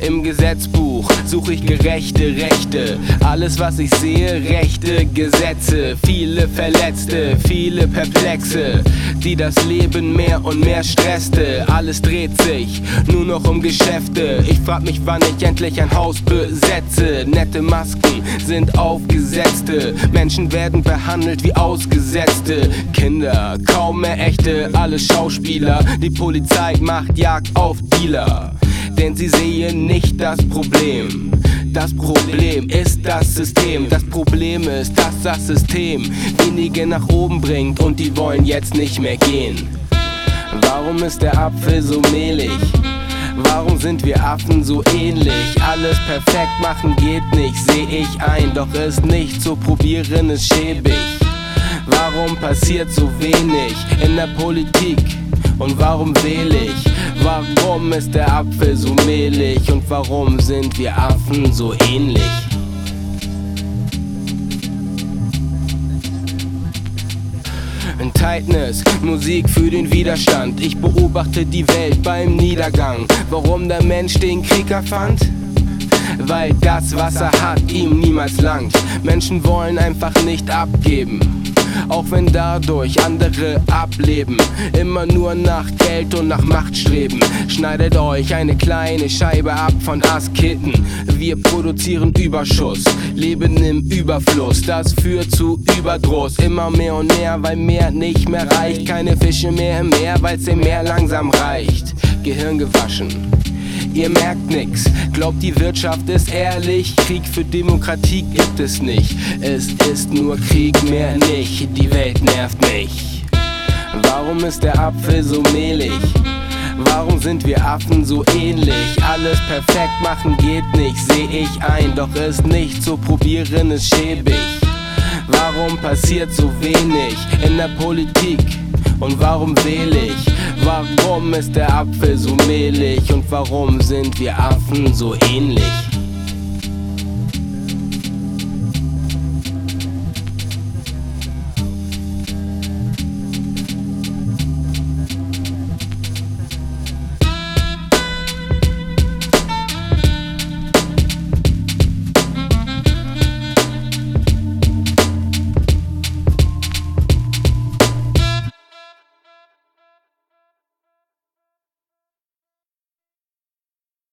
Im Gesetzbuch suche ich gerechte Rechte. Alles, was ich sehe, rechte Gesetze. Viele Verletzte, viele Perplexe, die das Leben mehr und mehr stresste. Alles dreht sich nur noch um Geschäfte. Ich frag mich, wann ich endlich ein Haus besetze. Nette Masken sind aufgesetzte. Menschen werden behandelt wie Ausgesetzte. Kinder, kaum mehr echte, alle Schauspieler. Die Polizei macht Jagd auf Dealer denn sie sehen nicht das Problem. Das Problem ist das System, das Problem ist, dass das System wenige nach oben bringt und die wollen jetzt nicht mehr gehen. Warum ist der Apfel so mehlig? Warum sind wir Affen so ähnlich? Alles perfekt machen geht nicht, seh ich ein, doch ist nicht zu probieren, ist schäbig. Warum passiert so wenig in der Politik? Und warum ich? Warum ist der Apfel so mehlig? Und warum sind wir Affen so ähnlich? In Tightness, Musik für den Widerstand. Ich beobachte die Welt beim Niedergang. Warum der Mensch den Krieg erfand? Weil das, was er hat, ihm niemals langt. Menschen wollen einfach nicht abgeben auch wenn dadurch andere ableben. Immer nur nach Geld und nach Macht streben. Schneidet euch eine kleine Scheibe ab von Askitten. Wir produzieren Überschuss, leben im Überfluss. Das führt zu Überdruss. Immer mehr und mehr, weil mehr nicht mehr reicht. Keine Fische mehr im Meer, weil's dem Meer langsam reicht. Gehirn gewaschen ihr merkt nix. Glaubt die Wirtschaft ist ehrlich, Krieg für Demokratie gibt es nicht. Es ist nur Krieg, mehr nicht. Die Welt nervt mich. Warum ist der Apfel so mehlig? Warum sind wir Affen so ähnlich? Alles perfekt machen geht nicht, seh ich ein, doch ist nicht zu probieren, ist schäbig. Warum passiert so wenig in der Politik? Und warum ich? Warum ist der Apfel so mehlig? Und warum sind wir Affen so ähnlich?